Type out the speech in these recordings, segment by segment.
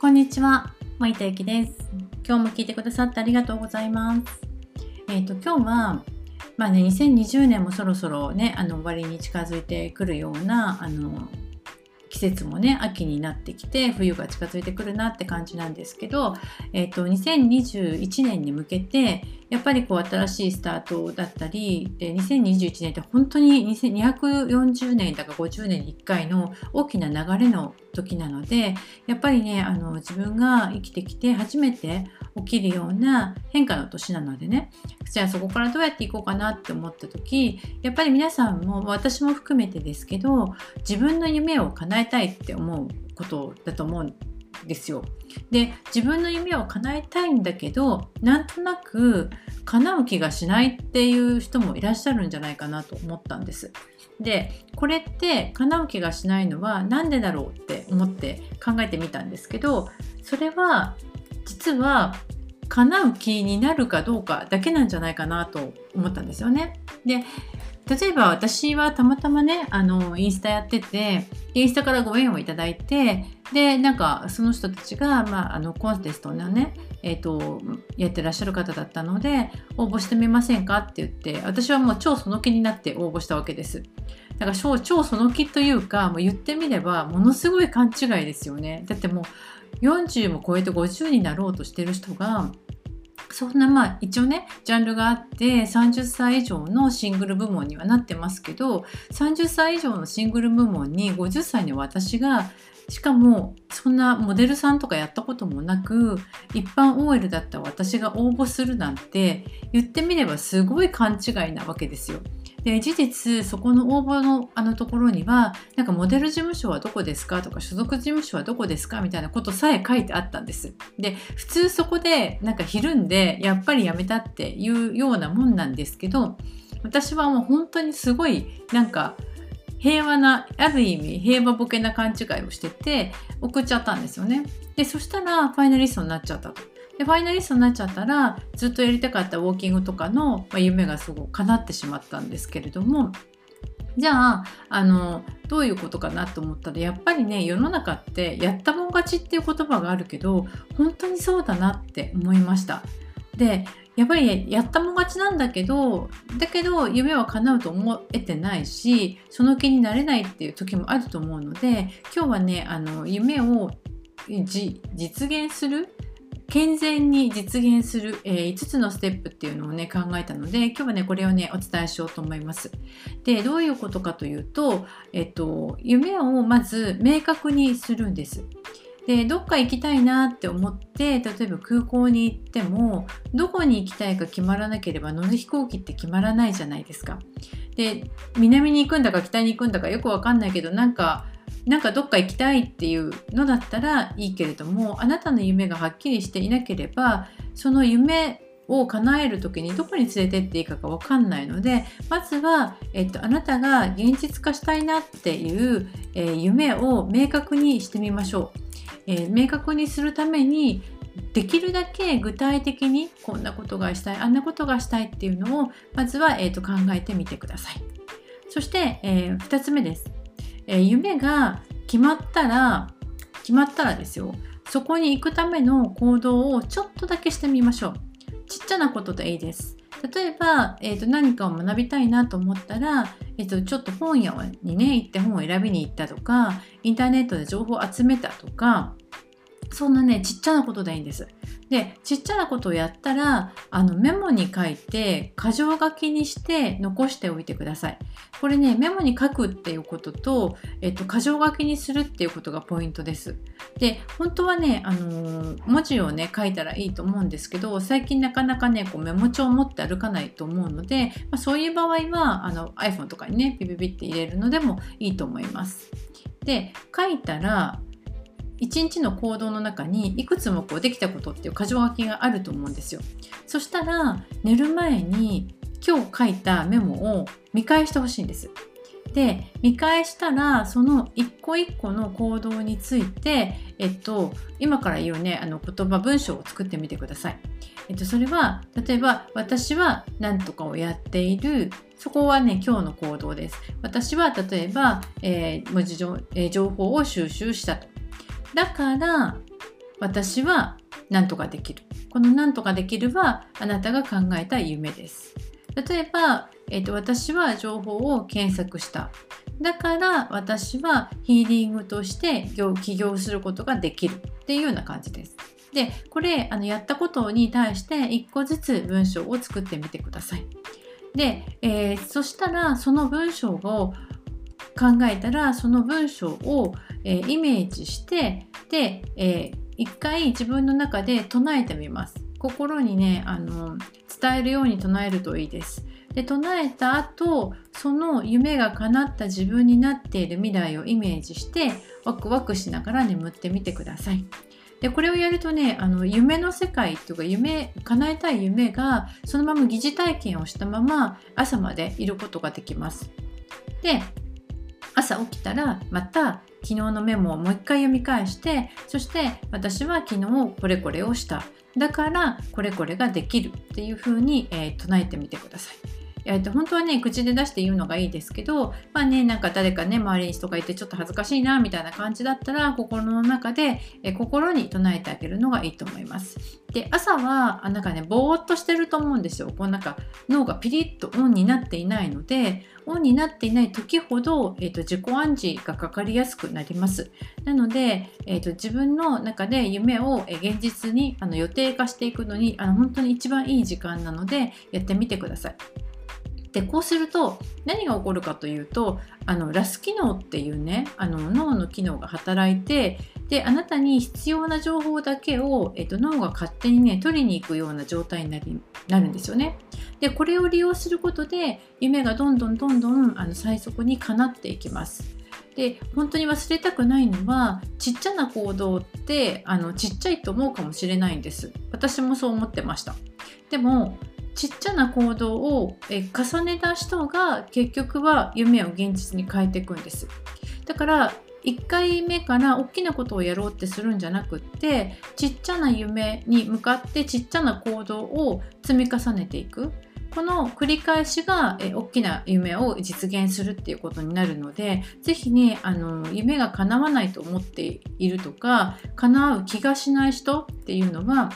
こんにちは、森田ゆきです。今日も聞いてくださってありがとうございます。えっ、ー、と今日はまあね2020年もそろそろねあの終わりに近づいてくるようなあの季節もね秋になってきて冬が近づいてくるなって感じなんですけど、えーと、2021年に向けてやっぱりこう新しいスタートだったりで2021年って本当に240年だか50年に1回の大きな流れの時なのでやっぱりねあの自分が生きてきて初めて起きるような変化の年なのでねじゃあそこからどうやっていこうかなって思った時やっぱり皆さんも私も含めてですけど自分の夢を叶えたいって思うことだと思うんですよ。で自分の夢を叶えたいんだけどなんとなく叶う気がしないっていう人もいらっしゃるんじゃないかなと思ったんです。でこれって叶う気がしないのは何でだろうって思って考えてみたんですけどそれは実は叶う気になるかどうかだけなんじゃないかなと思ったんですよね。で例えば私はたまたまねあのインスタやっててインスタからご縁をいただいてでなんかその人たちが、まあ、あのコンテストのね、えーと、やってらっしゃる方だったので応募してみませんかって言って私はもう超その気になって応募したわけです。だから超超その気というかもう言ってみればものすごい勘違いですよね。だってもう40も超えて50になろうとしてる人がそんなまあ一応ねジャンルがあって30歳以上のシングル部門にはなってますけど30歳以上のシングル部門に50歳の私がしかもそんなモデルさんとかやったこともなく一般 OL だった私が応募するなんて言ってみればすごい勘違いなわけですよ。で事実そこの応募のあのところにはなんかモデル事務所はどこですかとか所属事務所はどこですかみたいなことさえ書いてあったんです。で普通そこでなんかひるんでやっぱりやめたっていうようなもんなんですけど私はもう本当にすごいなんか平和なある意味平和ボケな勘違いをしてて送っちゃったんですよね。でそしたらファイナリストになっちゃったと。でファイナリストになっちゃったらずっとやりたかったウォーキングとかの、まあ、夢がすごく叶ってしまったんですけれどもじゃああのどういうことかなと思ったらやっぱりね世の中ってやったもん勝ちっていう言葉があるけど本当にそうだなって思いました。でやっぱりやったもん勝ちなんだけどだけど夢は叶うと思えてないしその気になれないっていう時もあると思うので今日はねあの夢を実現する健全に実現する、えー、5つのステップっていうのをね考えたので今日はねこれをねお伝えしようと思います。でどういうことかというと、えっと、夢をまず明確にするんです。でどっか行きたいなって思って例えば空港に行ってもどこに行きたいか決まらなければ乗る飛行機って決まらないじゃないですか。で南に行くんだか北に行くんだかよくわかんないけどなんかなんかどっか行きたいっていうのだったらいいけれどもあなたの夢がはっきりしていなければその夢を叶える時にどこに連れてっていいかが分かんないのでまずは、えっと、あなたが現実化したいなっていう、えー、夢を明確にしてみましょう、えー、明確にするためにできるだけ具体的にこんなことがしたいあんなことがしたいっていうのをまずは、えーと、と考えてみてください。そして、えー、2つ目です。え、夢が決まったら決まったらですよ。そこに行くための行動をちょっとだけしてみましょう。ちっちゃなことでいいです。例えば、えーと、何かを学びたいなと思ったら、えーと、ちょっと本屋にね行って本を選びに行ったとかインターネットで情報を集めたとかそんなねちっちゃなことでいいんです。でちっちゃなことをやったらあのメモに書いて箇条書きにして残しておいてください。これねメモに書くっていうことと、えっと、箇条書きにするっていうことがポイントです。で本当はね、あのー、文字をね書いたらいいと思うんですけど最近なかなかねこうメモ帳を持って歩かないと思うので、まあ、そういう場合はあの iPhone とかにねピピピって入れるのでもいいと思います。で書いたら1日の行動の中にいくつもこうできたことっていう箇条書きがあると思うんですよ。そしたら寝る前に今日書いたメモを見返してほしいんです。で見返したらその一個一個の行動について、えっと、今から言うねあの言葉文章を作ってみてください。えっと、それは例えば私は何とかをやっているそこはね今日の行動です。私は例えば、えー、文字情,、えー、情報を収集したと。だから私は何とかできる。この何とかできるはあなたが考えた夢です。例えば、えーと、私は情報を検索した。だから私はヒーリングとして起業することができるっていうような感じです。でこれあのやったことに対して1個ずつ文章を作ってみてください。で、えー、そしたらその文章を考えたらその文章を、えー、イメージしてで、えー、一回自分の中で唱えてみます。心にねあの伝えるように唱えるといいです。で唱えた後その夢が叶った自分になっている未来をイメージしてワクワクしながら眠ってみてください。でこれをやるとねあの夢の世界っていうか夢叶えたい夢がそのまま疑似体験をしたまま朝までいることができます。で朝起きたらまた昨日のメモをもう一回読み返してそして私は昨日これこれをしただからこれこれができるっていうふうに、えー、唱えてみてください。えー、と本当はね口で出して言うのがいいですけどまあねなんか誰かね周りに人がいてちょっと恥ずかしいなみたいな感じだったら心の中で、えー、心に唱えてあげるのがいいと思います。で朝はあなんかねぼーっとしてると思うんですよ。こうなんか脳がピリッとオンになっていないのでオンになっていない時ほど、えーと、自己暗示がかかりやすくなります。なので、えーと、自分の中で夢を、え現実にあの予定化していくのにあの本当に一番いい時間なのでやってみてください。でこうすると何が起こるかというとあのラス機能っていうねあの脳の機能が働いてであなたに必要な情報だけを、えっと、脳が勝手にね取りに行くような状態になりなるんですよね。でこれを利用することで夢がどんどんどんどんあの最速にかなっていきます。で本当に忘れたくないのはちっちゃな行動ってあのちっちゃいと思うかもしれないんです私もそう思ってましたでもちっちゃな行動を重ねた人が結局は夢を現実に変えていくんです。だから1回目から大きなことをやろうってするんじゃなくってちっちゃな夢に向かってちっちゃな行動を積み重ねていく。この繰り返しが大きな夢を実現するっていうことになるので是非ねあの夢が叶わないと思っているとか叶う気がしない人っていうのは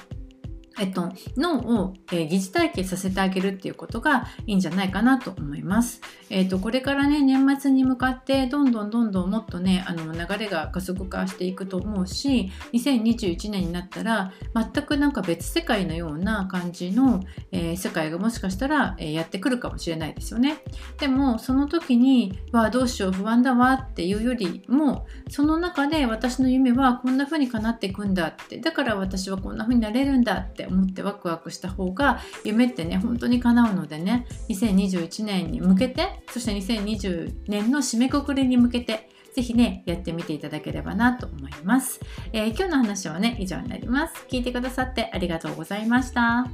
えっと、脳を、えー、疑似体験させてあげるっていうことがいいんじゃないかなと思います。えっと、これからね、年末に向かってどんどんどんどんもっとね、あの流れが加速化していくと思うし、2021年になったら全くなんか別世界のような感じの、えー、世界がもしかしたら、え、やってくるかもしれないですよね。でも、その時に、わあ、どうしよう、不安だわっていうよりも、その中で私の夢はこんな風に叶っていくんだって、だから私はこんな風になれるんだってって思ってワクワクした方が夢ってね本当に叶うのでね2021年に向けてそして2020年の締めくくりに向けてぜひね、やってみていただければなと思います。えー、今日の話はね、以上になります。聞いてくださってありがとうございました。